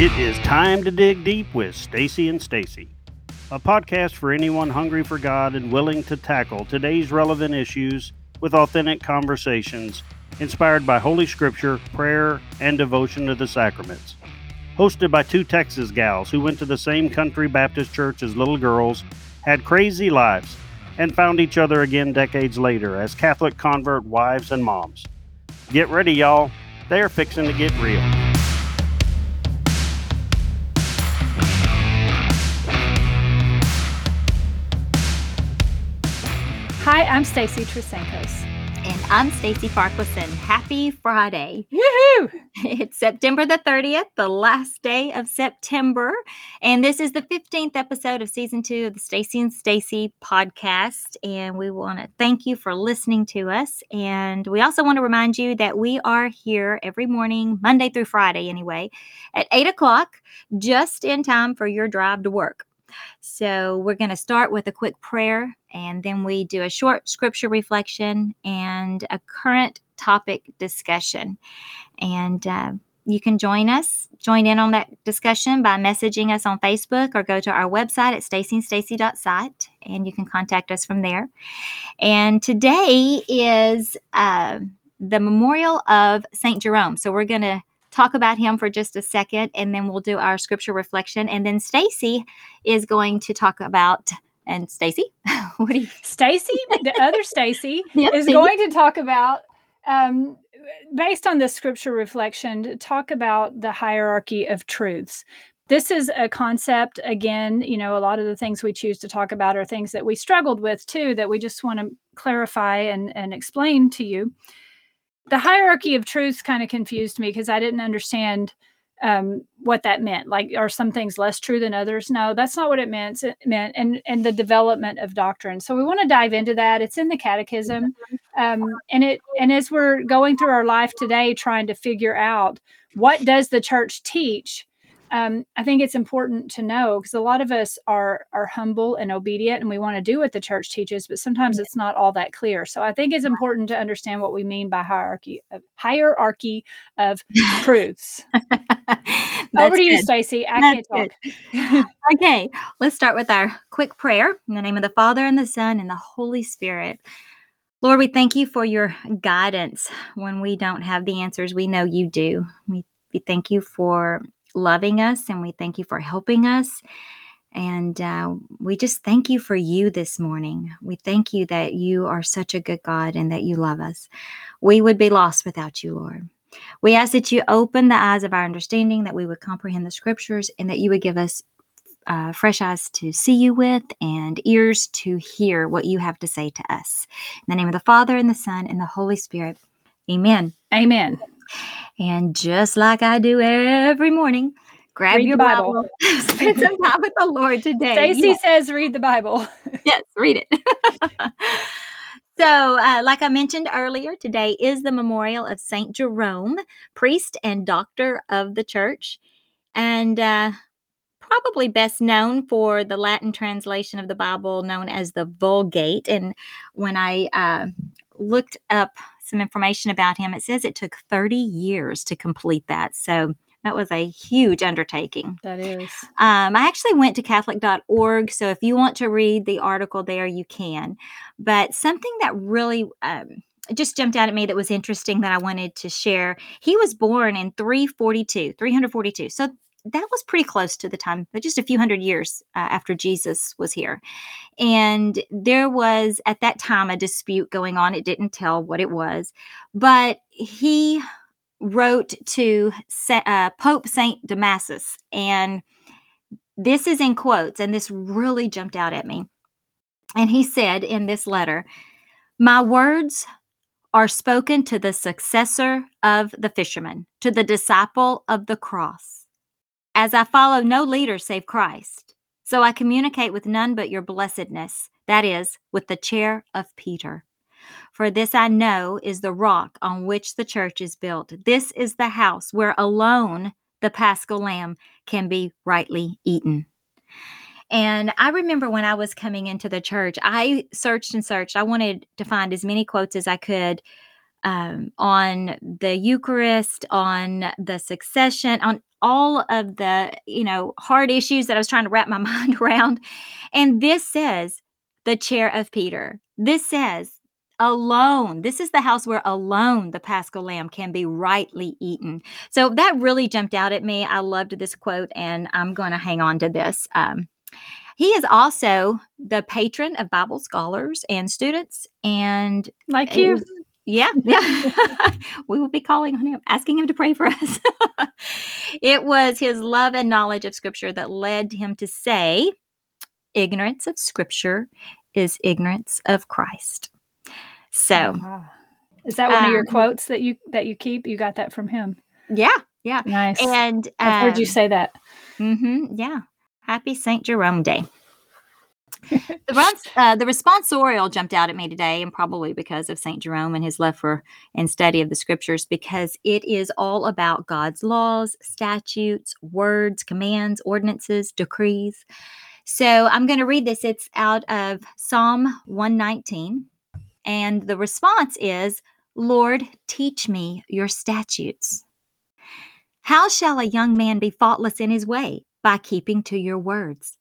It is time to dig deep with Stacy and Stacy, a podcast for anyone hungry for God and willing to tackle today's relevant issues with authentic conversations inspired by Holy Scripture, prayer, and devotion to the sacraments. Hosted by two Texas gals who went to the same country Baptist church as little girls, had crazy lives, and found each other again decades later as Catholic convert wives and moms. Get ready, y'all. They're fixing to get real. Hi, I'm Stacy Trasancos. And I'm Stacy Farquharson. Happy Friday. Woohoo! It's September the 30th, the last day of September. And this is the 15th episode of season two of the Stacy and Stacy podcast. And we want to thank you for listening to us. And we also want to remind you that we are here every morning, Monday through Friday anyway, at 8 o'clock, just in time for your drive to work. So we're going to start with a quick prayer and then we do a short scripture reflection and a current topic discussion. And uh, you can join us, join in on that discussion by messaging us on Facebook or go to our website at staceyandstacy.site and you can contact us from there. And today is uh, the memorial of St. Jerome. So we're going to talk about him for just a second and then we'll do our scripture reflection. And then Stacy is going to talk about and Stacy what do you Stacy the other Stacy yep, is going to talk about um, based on the scripture reflection talk about the hierarchy of truths. This is a concept again you know a lot of the things we choose to talk about are things that we struggled with too that we just want to clarify and, and explain to you the hierarchy of truths kind of confused me because I didn't understand um, what that meant. Like, are some things less true than others? No, that's not what it meant. It meant and and the development of doctrine. So we want to dive into that. It's in the Catechism, um, and it and as we're going through our life today, trying to figure out what does the church teach um, I think it's important to know because a lot of us are are humble and obedient, and we want to do what the church teaches, but sometimes it's not all that clear. So I think it's important to understand what we mean by hierarchy of hierarchy of truths. Over to you, Stacy. I That's can't talk. okay, let's start with our quick prayer in the name of the Father and the Son and the Holy Spirit. Lord, we thank you for your guidance when we don't have the answers. We know you do. We, we thank you for loving us and we thank you for helping us. And uh, we just thank you for you this morning. We thank you that you are such a good God and that you love us. We would be lost without you, Lord. We ask that you open the eyes of our understanding, that we would comprehend the scriptures, and that you would give us uh, fresh eyes to see you with and ears to hear what you have to say to us. In the name of the Father, and the Son, and the Holy Spirit. Amen. Amen. And just like I do every morning, grab read your Bible, Bible. spend some time with the Lord today. Stacy says, read the Bible. yes, read it. so, uh, like I mentioned earlier, today is the memorial of Saint Jerome, priest and doctor of the church, and uh, probably best known for the Latin translation of the Bible known as the Vulgate. And when I uh, looked up some information about him. It says it took 30 years to complete that. So that was a huge undertaking. That is. Um, I actually went to Catholic.org. So if you want to read the article there, you can. But something that really um, just jumped out at me that was interesting that I wanted to share. He was born in 342, 342. So that was pretty close to the time, but just a few hundred years uh, after Jesus was here. And there was at that time a dispute going on. It didn't tell what it was, but he wrote to uh, Pope Saint Damasus. And this is in quotes, and this really jumped out at me. And he said in this letter, My words are spoken to the successor of the fisherman, to the disciple of the cross as I follow no leader save Christ. So I communicate with none but your blessedness, that is, with the chair of Peter. For this I know is the rock on which the church is built. This is the house where alone the paschal lamb can be rightly eaten. And I remember when I was coming into the church, I searched and searched. I wanted to find as many quotes as I could um, on the Eucharist, on the succession, on all of the you know hard issues that I was trying to wrap my mind around. And this says the chair of Peter. This says alone. This is the house where alone the paschal lamb can be rightly eaten. So that really jumped out at me. I loved this quote, and I'm going to hang on to this. Um, he is also the patron of Bible scholars and students, and like you. Yeah, yeah. we will be calling on him, asking him to pray for us. it was his love and knowledge of Scripture that led him to say, ignorance of Scripture is ignorance of Christ. So, wow. is that one um, of your um, quotes that you that you keep? You got that from him? Yeah, yeah, nice. And um, I've heard you um, say that. Mm-hmm, yeah. Happy Saint Jerome Day the, runs, uh, the responsorial jumped out at me today, and probably because of St. Jerome and his love for and study of the scriptures, because it is all about God's laws, statutes, words, commands, ordinances, decrees. So I'm going to read this. It's out of Psalm 119. And the response is, Lord, teach me your statutes. How shall a young man be faultless in his way? By keeping to your words.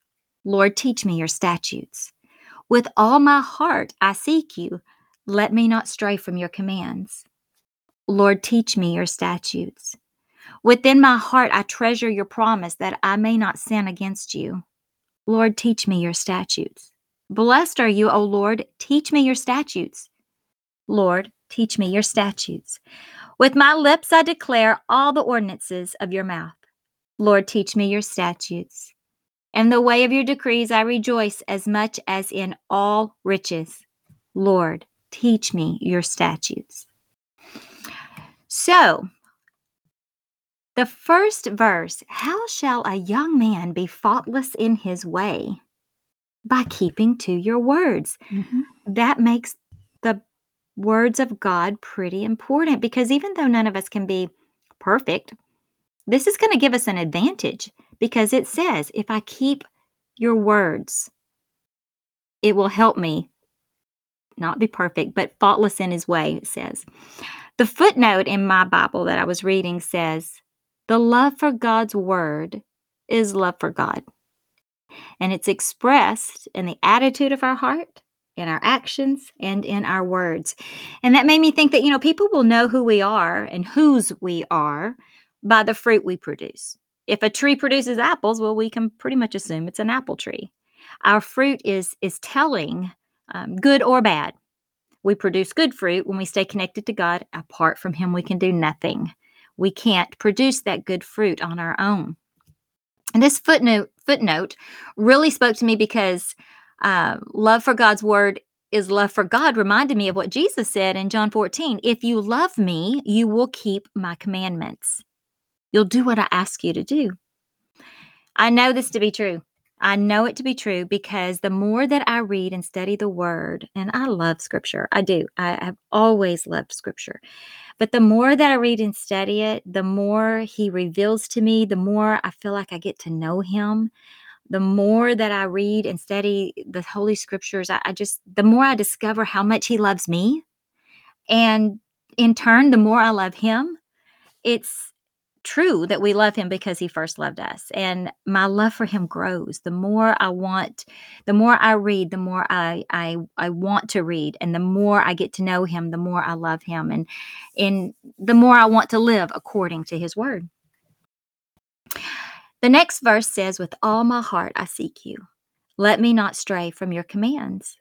Lord, teach me your statutes. With all my heart I seek you. Let me not stray from your commands. Lord, teach me your statutes. Within my heart I treasure your promise that I may not sin against you. Lord, teach me your statutes. Blessed are you, O Lord, teach me your statutes. Lord, teach me your statutes. With my lips I declare all the ordinances of your mouth. Lord, teach me your statutes. In the way of your decrees I rejoice as much as in all riches. Lord, teach me your statutes. So, the first verse How shall a young man be faultless in his way? By keeping to your words. Mm-hmm. That makes the words of God pretty important because even though none of us can be perfect, this is going to give us an advantage because it says, if I keep your words, it will help me not be perfect, but faultless in his way, it says. The footnote in my Bible that I was reading says, the love for God's word is love for God. And it's expressed in the attitude of our heart, in our actions, and in our words. And that made me think that, you know, people will know who we are and whose we are by the fruit we produce. If a tree produces apples, well, we can pretty much assume it's an apple tree. Our fruit is is telling, um, good or bad. We produce good fruit when we stay connected to God. Apart from Him, we can do nothing. We can't produce that good fruit on our own. And this footnote footnote really spoke to me because uh, love for God's word is love for God reminded me of what Jesus said in John 14. If you love me, you will keep my commandments. You'll do what I ask you to do. I know this to be true. I know it to be true because the more that I read and study the word, and I love scripture, I do. I have always loved scripture. But the more that I read and study it, the more he reveals to me, the more I feel like I get to know him. The more that I read and study the Holy Scriptures, I, I just, the more I discover how much he loves me. And in turn, the more I love him, it's true that we love him because he first loved us and my love for him grows. The more i want the more i read the more i i i want to read and the more i get to know him the more i love him and and the more i want to live according to his word. The next verse says with all my heart i seek you. Let me not stray from your commands.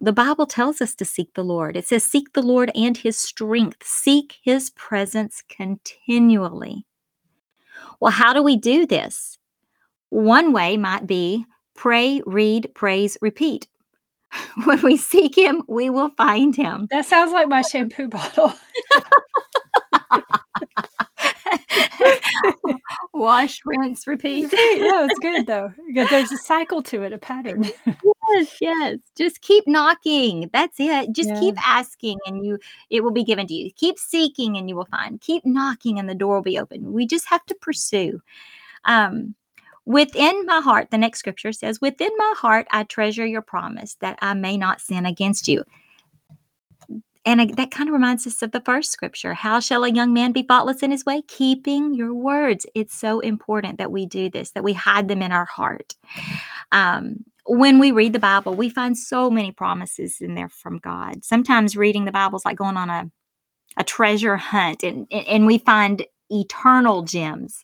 The Bible tells us to seek the Lord. It says, Seek the Lord and his strength, seek his presence continually. Well, how do we do this? One way might be pray, read, praise, repeat. When we seek him, we will find him. That sounds like my shampoo bottle. Wash, rinse, repeat. yeah, it's good though. There's a cycle to it, a pattern. yes, yes. Just keep knocking. That's it. Just yeah. keep asking and you it will be given to you. Keep seeking and you will find. Keep knocking and the door will be open. We just have to pursue. Um Within my heart, the next scripture says, Within my heart, I treasure your promise that I may not sin against you. and that kind of reminds us of the first scripture how shall a young man be faultless in his way keeping your words it's so important that we do this that we hide them in our heart um, when we read the bible we find so many promises in there from god sometimes reading the bible is like going on a, a treasure hunt and, and we find eternal gems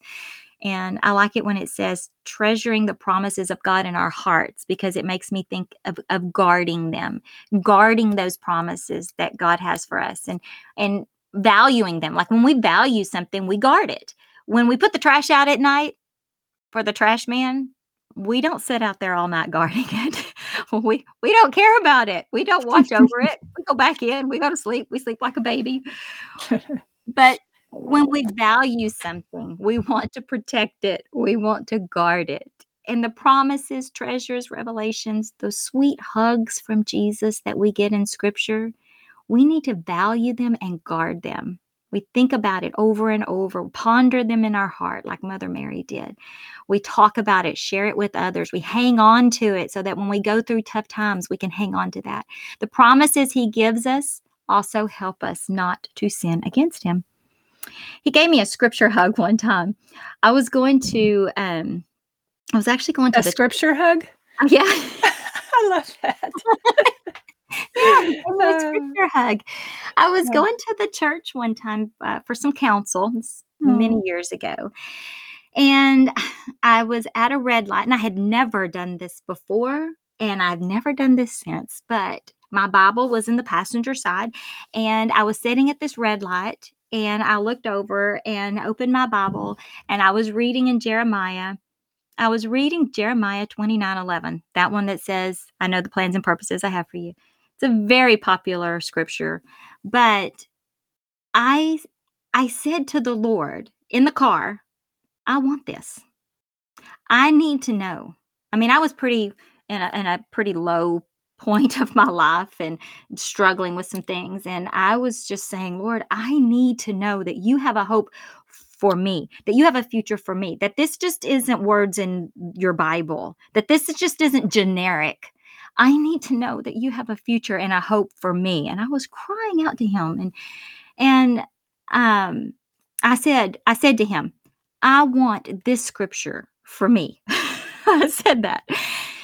and I like it when it says treasuring the promises of God in our hearts because it makes me think of, of guarding them, guarding those promises that God has for us and and valuing them. Like when we value something, we guard it. When we put the trash out at night for the trash man, we don't sit out there all night guarding it. we we don't care about it. We don't watch over it. We go back in, we go to sleep, we sleep like a baby. but when we value something, we want to protect it, we want to guard it. And the promises, treasures, revelations, those sweet hugs from Jesus that we get in scripture, we need to value them and guard them. We think about it over and over, ponder them in our heart, like Mother Mary did. We talk about it, share it with others. We hang on to it so that when we go through tough times, we can hang on to that. The promises He gives us also help us not to sin against Him. He gave me a scripture hug one time. I was going to, um, I was actually going to a the scripture hug. Yeah, I love that. yeah, a scripture hug. I was going to the church one time uh, for some counsel many hmm. years ago. And I was at a red light, and I had never done this before, and I've never done this since. But my Bible was in the passenger side, and I was sitting at this red light, and I looked over and opened my Bible and I was reading in Jeremiah. I was reading Jeremiah 29 11, that one that says, I know the plans and purposes I have for you. It's a very popular scripture, but I I said to the Lord in the car, I want this. I need to know. I mean, I was pretty in a, in a pretty low point of my life and struggling with some things. And I was just saying, Lord, I need to know that you have a hope for me, that you have a future for me, that this just isn't words in your Bible, that this just isn't generic. I need to know that you have a future and a hope for me. And I was crying out to him and and um I said, I said to him, I want this scripture for me. I said that.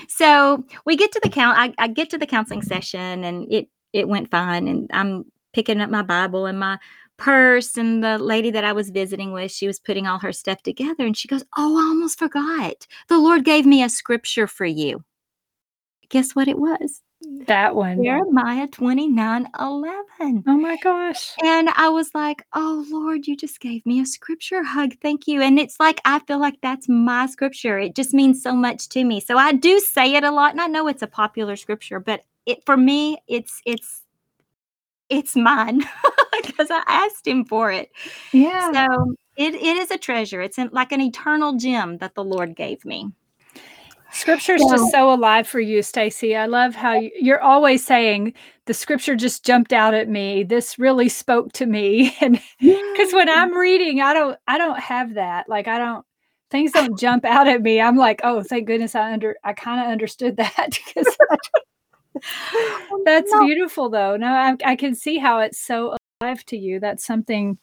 So we get to the count. I, I get to the counseling session, and it it went fine. And I'm picking up my Bible and my purse and the lady that I was visiting with, she was putting all her stuff together and she goes, Oh, I almost forgot. The Lord gave me a scripture for you. Guess what it was? That one. Jeremiah 29 11. Oh my gosh. And I was like, oh Lord, you just gave me a scripture hug. Thank you. And it's like, I feel like that's my scripture. It just means so much to me. So I do say it a lot. And I know it's a popular scripture, but it for me, it's it's it's mine because I asked him for it. Yeah. So it, it is a treasure. It's like an eternal gem that the Lord gave me. Scripture is so, just so alive for you, Stacy. I love how you, are always saying the scripture just jumped out at me. This really spoke to me, and because when I'm reading, I don't, I don't have that. Like I don't, things don't jump out at me. I'm like, oh, thank goodness I under, I kind of understood that because that's no. beautiful, though. No, I, I can see how it's so alive to you. That's something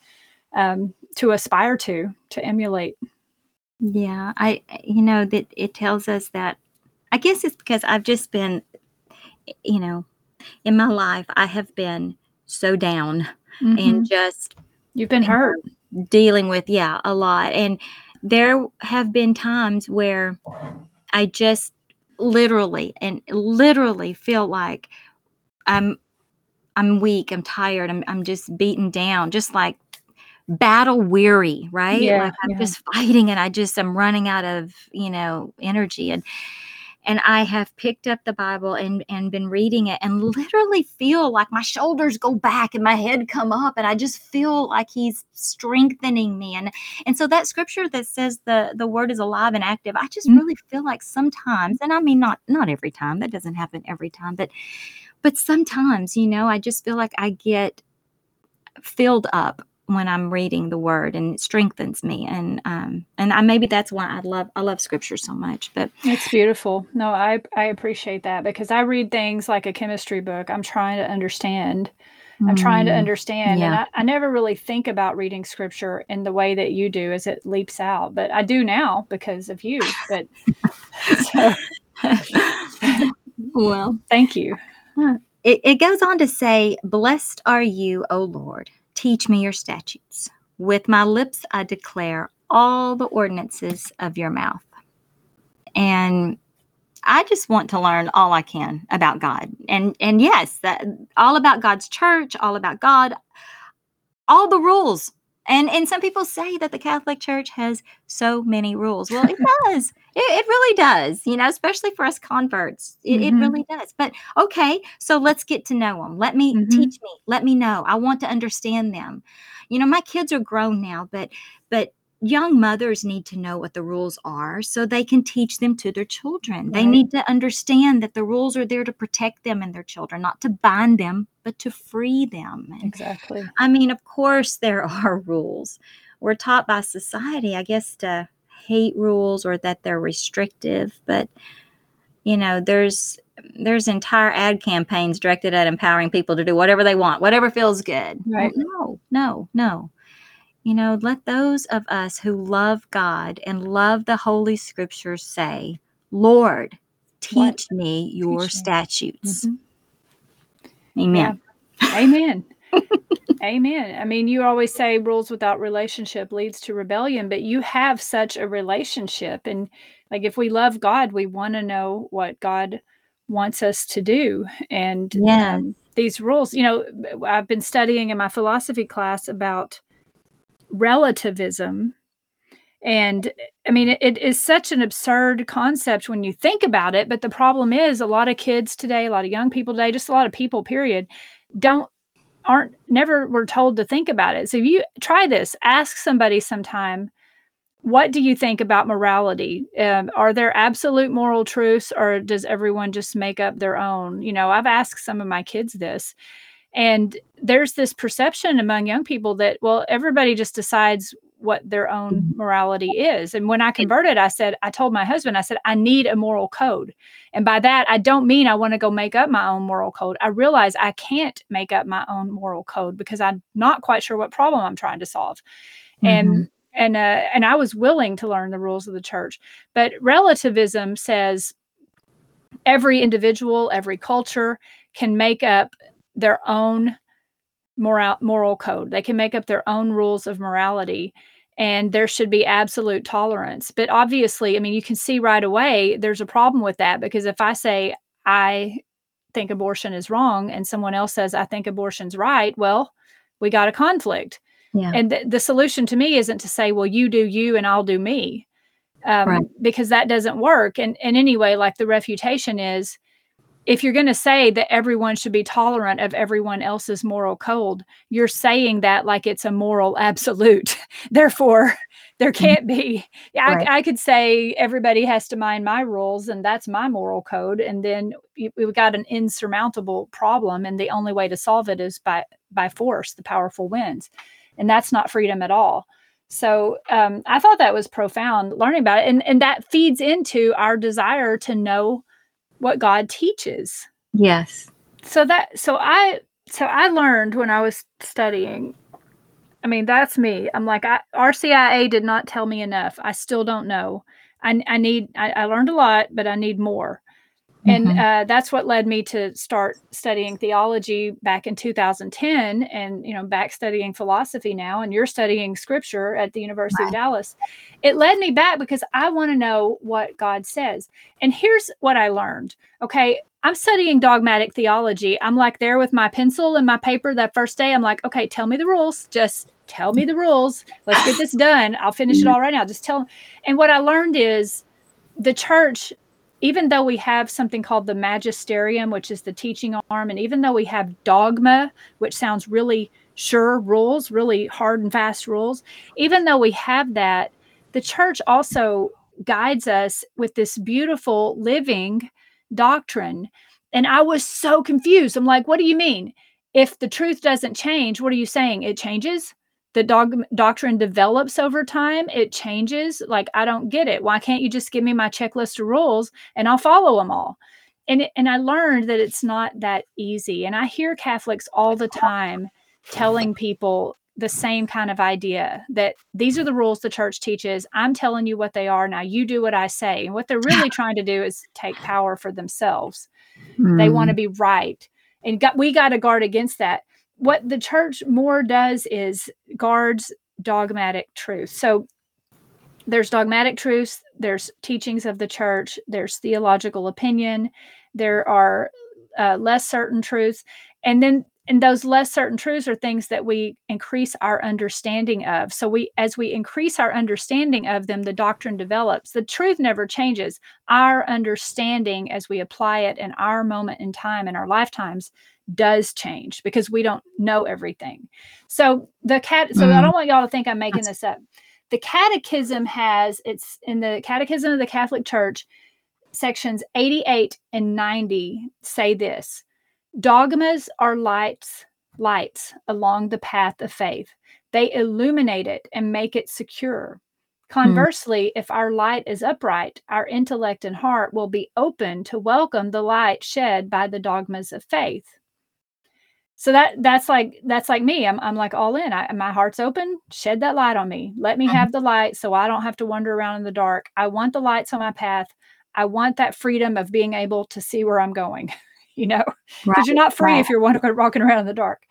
um, to aspire to, to emulate. Yeah, I you know that it tells us that I guess it's because I've just been you know in my life I have been so down mm-hmm. and just you've been hurt dealing with yeah a lot and there have been times where I just literally and literally feel like I'm I'm weak, I'm tired, I'm I'm just beaten down just like battle weary, right? Yeah, like I'm yeah. just fighting and I just I'm running out of, you know, energy and and I have picked up the Bible and and been reading it and literally feel like my shoulders go back and my head come up and I just feel like he's strengthening me and and so that scripture that says the the word is alive and active I just mm-hmm. really feel like sometimes and I mean not not every time that doesn't happen every time but but sometimes you know I just feel like I get filled up when I'm reading the word and it strengthens me. And um and I maybe that's why I love I love scripture so much. But it's beautiful. No, I I appreciate that because I read things like a chemistry book. I'm trying to understand I'm trying to Mm, understand. And. I, I never really think about reading scripture in the way that you do as it leaps out, but I do now because of you. But so well, thank you. it, it goes on to say, Blessed are you, O Lord. Teach me your statutes. With my lips I declare all the ordinances of your mouth. And I just want to learn all I can about God. And and yes, that all about God's church, all about God, all the rules. And and some people say that the Catholic Church has so many rules. Well, it does. It, it really does. You know, especially for us converts, it, it Mhm. really does. But okay, so let's get to know them. Let me Mhm. teach me. Let me know. I want to understand them. You know, my kids are grown now, but young mothers need to know what the rules are so they can teach them to their children. They need to understand that the rules are there to protect them and their children, not to bind them, but to free them. And Exactly. I mean, of course, there are rules. We're taught by society, I guess, to hate rules or that they're restrictive, but you know, there's there's entire ad campaigns directed at empowering people to do whatever they want, whatever feels good. Well, Right. no, no, no. You know, let those of us who love God and love the Holy Scriptures say, Lord, What? teach me your me." statutes. Mhm. Amen. Amen. Amen. I mean, you always say rules without relationship leads to rebellion, but you have such a relationship. And like, if we love God, we want to know what God wants us to do. And Yes. um, these rules, you know, I've been studying in my philosophy class about relativism. And I mean, it, is such an absurd concept when you think about it. But the problem is, a lot of kids today, a lot of young people today, just a lot of people, period, don't aren't never were told to think about it. So if you try this, ask somebody sometime, what do you think about morality? Um, are there absolute moral truths, or does everyone just make up their own? You know, I've asked some of my kids this, and there's this perception among young people that well, everybody just decides what their own morality is. And when I converted, I said, I told my husband, I said, I need a moral code. And by that, I don't mean I want to go make up my own moral code. I realize I can't make up my own moral code because I'm not quite sure what problem I'm trying to solve. And and uh, and I was willing to learn the rules of the church. But relativism says every individual, every culture can make up their own moral moral code. They can make up their own rules of morality and there should be absolute tolerance. But obviously, I mean, you can see right away there's a problem with that because if I say I think abortion is wrong and someone else says I think abortion's right, well, we got a conflict. Yeah. And th- the solution to me isn't to say, well, you do you and I'll do me. Um, Right. because that doesn't work. And and anyway, like the refutation is if you're going to say that everyone should be tolerant of everyone else's moral code, you're saying that like it's a moral absolute. Therefore, there can't be. Yeah, Right. I, I could say everybody has to mind my rules, and that's my moral code, and then we've got an insurmountable problem, and the only way to solve it is by by force. The powerful wins, and that's not freedom at all. So um, I thought that was profound learning about it, and and that feeds into our desire to know what God teaches. Yes. So that so I so I learned when I was studying. I mean, that's me. I'm like, I, RCIA did not tell me enough. I still don't know. I, I need. I, I learned a lot, but I need more. And Mhm. uh, that's what led me to start studying theology back in 2010, and you know, back studying philosophy now. And you're studying scripture at the University of Dallas. It led me back because I want to know what God says. And here's what I learned. Okay, I'm studying dogmatic theology. I'm like there with my pencil and my paper that first day. I'm like, okay, tell me the rules. Just tell me the rules. Let's get this done. I'll finish it all right now. Just tell. And what I learned is the church, even though we have something called the magisterium, which is the teaching arm, and even though we have dogma, which sounds really sure rules, really hard and fast rules, even though we have that, the church also guides us with this beautiful living doctrine. And I was so confused. I'm like, what do you mean? If the truth doesn't change, what are you saying? It changes? The dog doctrine develops over time, it changes. Like, I don't get it. Why can't you just give me my checklist of rules and I'll follow them all? and and I learned that it's not that easy. And I hear Catholics all the time telling people the same kind of idea that these are the rules the church teaches. I'm telling you what they are. Now you do what I say. And what they're really trying to do is take power for themselves. Mm. They want to be right. And got, we got to guard against that. What the church more does is guards dogmatic truth. So there's dogmatic truths, there's teachings of the church, there's theological opinion, there are uh, less certain truths. And then and those less certain truths are things that we increase our understanding of so we as we increase our understanding of them the doctrine develops the truth never changes our understanding as we apply it in our moment in time in our lifetimes does change because we don't know everything so the cat so mm. i don't want y'all to think i'm making this up the catechism has it's in the catechism of the catholic church sections 88 and 90 say this Dogmas are lights, lights along the path of faith. They illuminate it and make it secure. Hmm. Conversely, mm. if our light is upright, our intellect and heart will be open to welcome the light shed by the dogmas of faith. So that that's like that's like me. I'm I'm like all in. I, my heart's open. Shed that light on me. Let me have mm-hmm. the light, so I don't have to wander around in the dark. I want the lights on my path. I want that freedom of being able to see where I'm going. you know, because right, you're not free right. if you're walking around in the dark.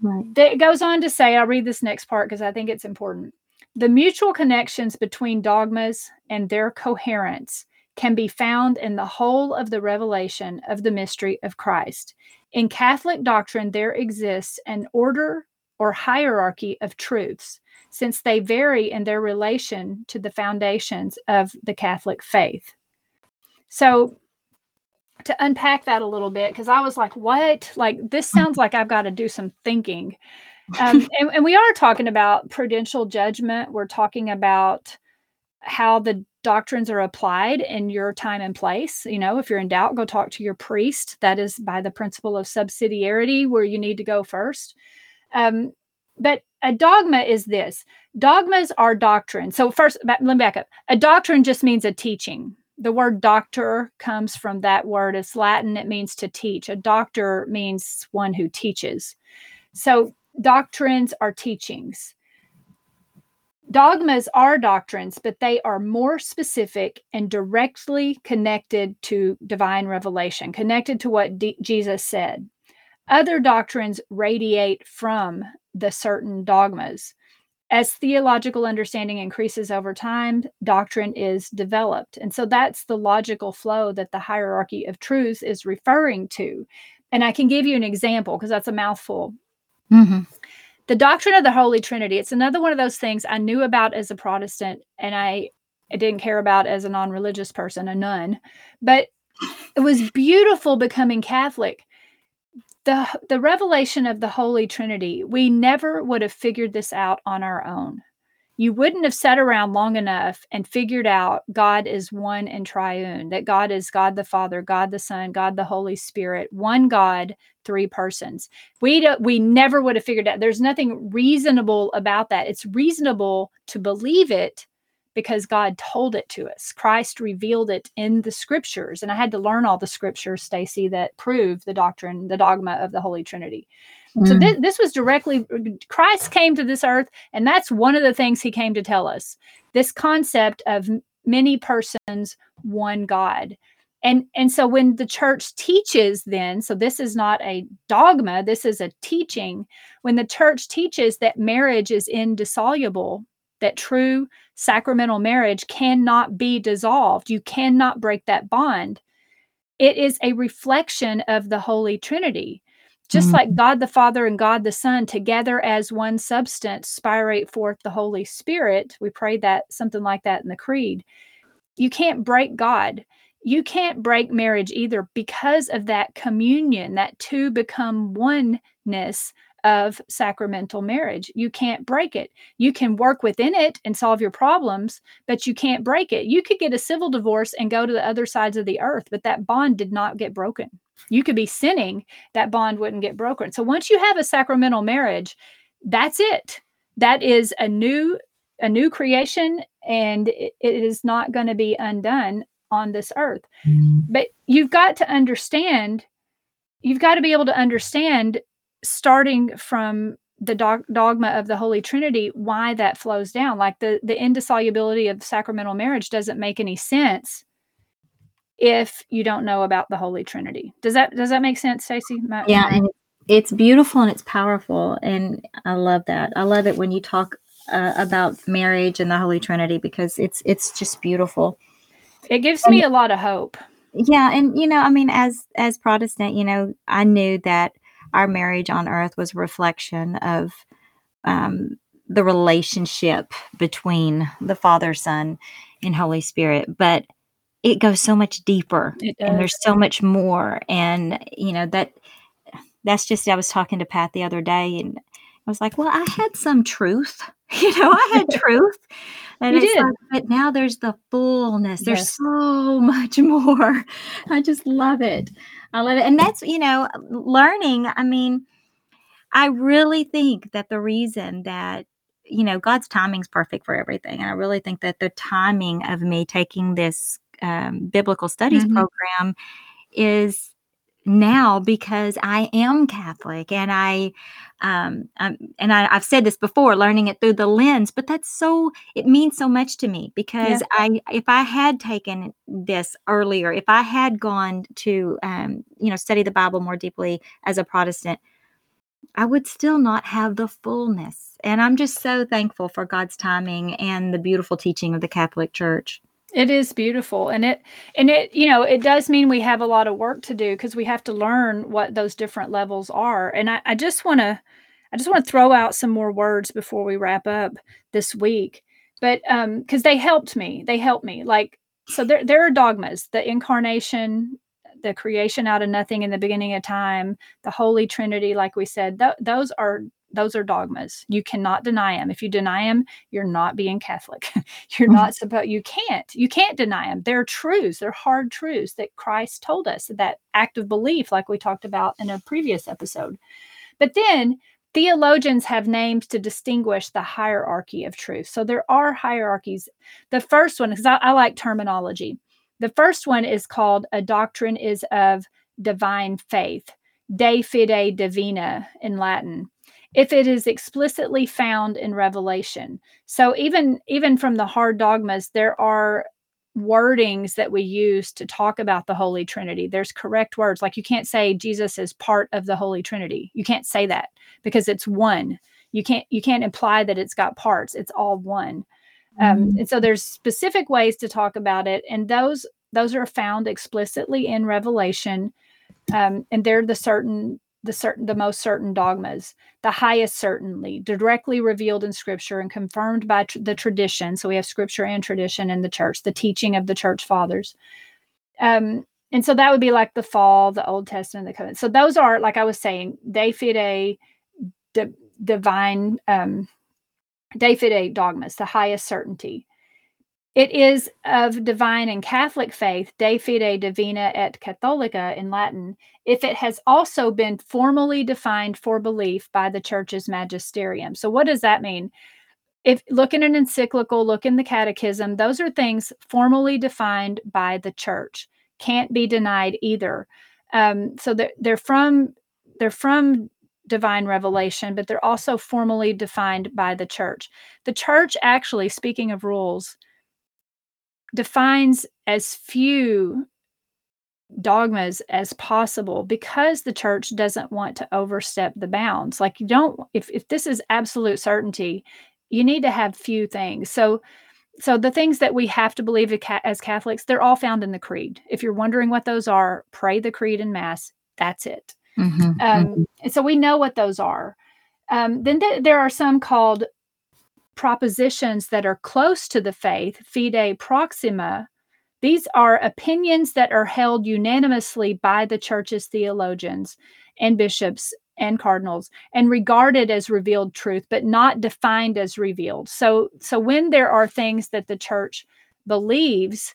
Right. It goes on to say, I'll read this next part because I think it's important. The mutual connections between dogmas and their coherence can be found in the whole of the revelation of the mystery of Christ. In Catholic doctrine, there exists an order or hierarchy of truths, since they vary in their relation to the foundations of the Catholic faith. So, to unpack that a little bit because I was like, what? Like, this sounds like I've got to do some thinking. Um, and, and we are talking about prudential judgment. We're talking about how the doctrines are applied in your time and place. You know, if you're in doubt, go talk to your priest. That is by the principle of subsidiarity, where you need to go first. Um, but a dogma is this dogmas are doctrine. So, first, let me back up. A doctrine just means a teaching the word doctor comes from that word. It's Latin. It means to teach. A doctor means one who teaches. So doctrines are teachings. Dogmas are doctrines, but they are more specific and directly connected to divine revelation, connected to what D- Jesus said. Other doctrines radiate from the certain dogmas. As theological understanding increases over time, doctrine is developed. And so that's the logical flow that the hierarchy of truth is referring to. And I can give you an example because that's a mouthful. Mm-hmm. The doctrine of the Holy Trinity, it's another one of those things I knew about as a Protestant and I, I didn't care about as a non religious person, a nun. But it was beautiful becoming Catholic the the revelation of the holy trinity we never would have figured this out on our own you wouldn't have sat around long enough and figured out god is one and triune that god is god the father god the son god the holy spirit one god three persons we do, we never would have figured out there's nothing reasonable about that it's reasonable to believe it because God told it to us. Christ revealed it in the scriptures. And I had to learn all the scriptures, Stacy, that prove the doctrine, the dogma of the Holy Trinity. Mm. So this, this was directly, Christ came to this earth, and that's one of the things he came to tell us this concept of many persons, one God. And, and so when the church teaches then so this is not a dogma this is a teaching when the church teaches that marriage is indissoluble that true sacramental marriage cannot be dissolved. You cannot break that bond. It is a reflection of the Holy Trinity. Just mm-hmm. like God the Father and God the Son together as one substance spirate forth the Holy Spirit. We prayed that something like that in the Creed. You can't break God. You can't break marriage either because of that communion, that two become oneness of sacramental marriage. You can't break it. You can work within it and solve your problems, but you can't break it. You could get a civil divorce and go to the other sides of the earth, but that bond did not get broken. You could be sinning, that bond wouldn't get broken. So once you have a sacramental marriage, that's it. That is a new a new creation and it, is not going to be undone on this earth. Mm. But you've got to understand, you've got to be able to understand starting from the dog- dogma of the Holy Trinity why that flows down. Like the the indissolubility of sacramental marriage doesn't make any sense if you don't know about the Holy Trinity. Does that does that make sense, Stacy? Yeah, and it's beautiful and it's powerful, and I love that. I love it when you talk uh, about marriage and the Holy Trinity because it's it's just beautiful. It gives me a lot of hope. Yeah, and you know, I mean, as as Protestant, you know, I knew that our marriage on earth was a reflection of um, the relationship between the Father, Son, and Holy Spirit, but it goes so much deeper, and there's so much more, and you know that that's just. I was talking to Pat the other day, and I was like, "Well, I had some truth." you know, I had truth. And you did. Like, but now there's the fullness. There's Yes. so much more. I just love it. I love it. And that's, you know, learning. I mean, I really think that the reason that, you know, God's timing's perfect for everything. And I really think that the timing of me taking this um, biblical studies Mhm. program is now because I am Catholic and I um, um and I, I've said this before, learning it through the lens, but that's so it means so much to me because I if I had taken this earlier, if I had gone to um, you know study the Bible more deeply as a Protestant, I would still not have the fullness. And I'm just so thankful for God's timing and the beautiful teaching of the Catholic Church. It is beautiful. And it and it, you know, it does mean we have a lot of work to do because we have to learn what those different levels are. And I, I just want to I just want to throw out some more words before we wrap up this week. But um, because they helped me. They helped me. Like so there there are dogmas, the incarnation, the creation out of nothing in the beginning of time, the Holy Trinity, like we said, th- those are those are dogmas. You cannot deny them. If you deny them, you're not being Catholic. you're Mhm. not supposed. You can't. You can't deny them. They're truths. They're hard truths that Christ told us. That act of belief, like we talked about in a previous episode. But then theologians have names to distinguish the hierarchy of truth. So there are hierarchies. The first one, because I, I like terminology. The first one is called a doctrine is of divine faith, de fide divina in Latin. If it is explicitly found in Revelation, so even even from the hard dogmas, there are wordings that we use to talk about the Holy Trinity. There's correct words, like you can't say Jesus is part of the Holy Trinity. You can't say that because it's one. You can't you can't imply that it's got parts. It's all one. Um, Mhm. and so there's specific ways to talk about it, and those those are found explicitly in Revelation, um, and they're the certain the certain the most certain dogmas, the highest certainly, directly revealed in Scripture and confirmed by tr- the tradition. So we have Scripture and tradition in the church, the teaching of the church fathers. Um, and so that would be like the fall, the Old Testament, the covenant. So those are, like I was saying, de fide, di- divine, um, de fide dogmas, the highest certainty. It is of divine and Catholic faith, de fide divina et catholica in Latin, if it has also been formally defined for belief by the church's magisterium. So, what does that mean? If look in an encyclical, look in the catechism, those are things formally defined by the church, can't be denied either. Um, so they're, they're from they're from divine revelation, but they're also formally defined by the church. The church, actually, speaking of rules, defines as few dogmas as possible because the church doesn't want to overstep the bounds. Like you don't if, if this is absolute certainty you need to have few things. So so the things that we have to believe as catholics they're all found in the creed. If you're wondering what those are pray the creed in mass. That's it. Mhm, um, and so we know what those are. Um, then th- there are some called propositions that are close to the faith, fide proxima. These are opinions that are held unanimously by the church's theologians and bishops and cardinals and regarded as revealed truth but not defined as revealed. So so when there are things that the church believes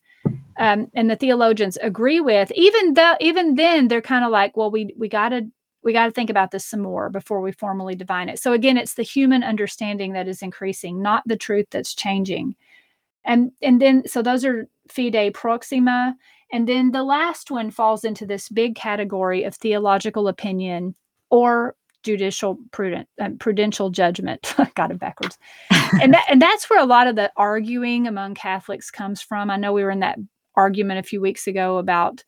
um, and the theologians agree with even though even then they're kind of like well we we got to we got to think about this some more before we formally divine it. So again it's the human understanding that is increasing not the truth that's changing And and then so those are fide proxima. And then the last one falls into this big category of theological opinion or judicial prudent uh, prudential judgment. Got it backwards. and that, and that's where a lot of the arguing among Catholics comes from. I know we were in that argument a few weeks ago about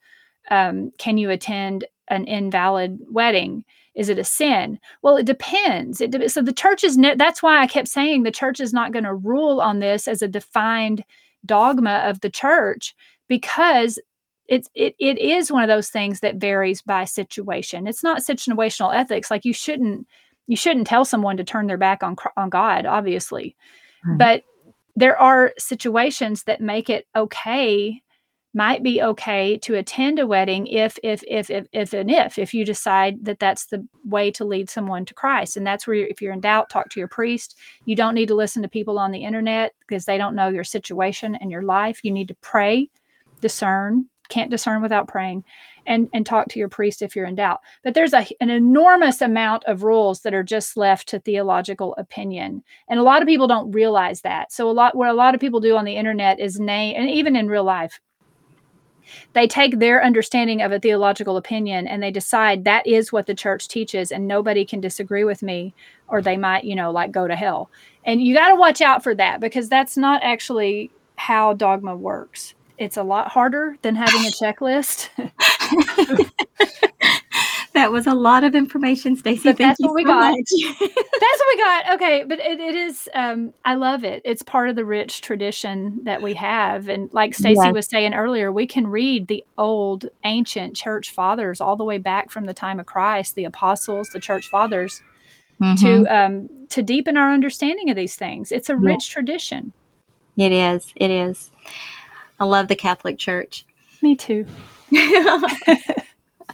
um, can you attend an invalid wedding? Is it a sin? Well, it depends. It de- so the church is ne- that's why I kept saying the church is not going to rule on this as a defined dogma of the church because it's it, it is one of those things that varies by situation it's not situational ethics like you shouldn't you shouldn't tell someone to turn their back on on god obviously right. but there are situations that make it okay might be okay to attend a wedding if if if if if and if if you decide that that's the way to lead someone to Christ. And that's where you're, if you're in doubt talk to your priest. You don't need to listen to people on the internet because they don't know your situation and your life. You need to pray discern can't discern without praying and and talk to your priest if you're in doubt. But there's a, an enormous amount of rules that are just left to theological opinion and a lot of people don't realize that. So a lot what a lot of people do on the internet is name and even in real life they take their understanding of a theological opinion and they decide that is what the church teaches and nobody can disagree with me or they might you know like go to hell and you got to watch out for that because that's not actually how dogma works it's a lot harder than having a checklist. that was a lot of information, Stacy. That's what we so got. that's what we got. Okay, but it, it is. Um, I love it. It's part of the rich tradition that we have, and like Stacy yes. was saying earlier, we can read the old ancient church fathers all the way back from the time of Christ, the apostles, the church fathers, mm-hmm. to um, to deepen our understanding of these things. It's a rich tradition. It is. It is. I love the Catholic Church. Me too.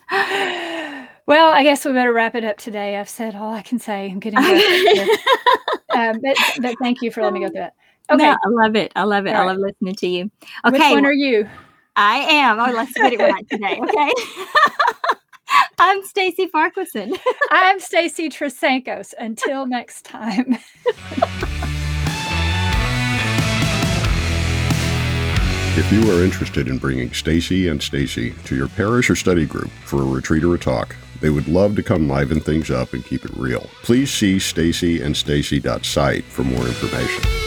well, I guess we better wrap it up today. I've said all I can say. I'm getting um, but, but thank you for letting me go through it. Okay. No, I love it. I love it. All I love listening to you. Okay. Which one are you? I am. Oh, let's get it right today. Okay. I'm Stacy Farquharson. I'm Stacy Trasancos. Until next time. If you are interested in bringing Stacy and Stacy to your parish or study group for a retreat or a talk, they would love to come liven things up and keep it real. Please see stacyandstacy.site for more information.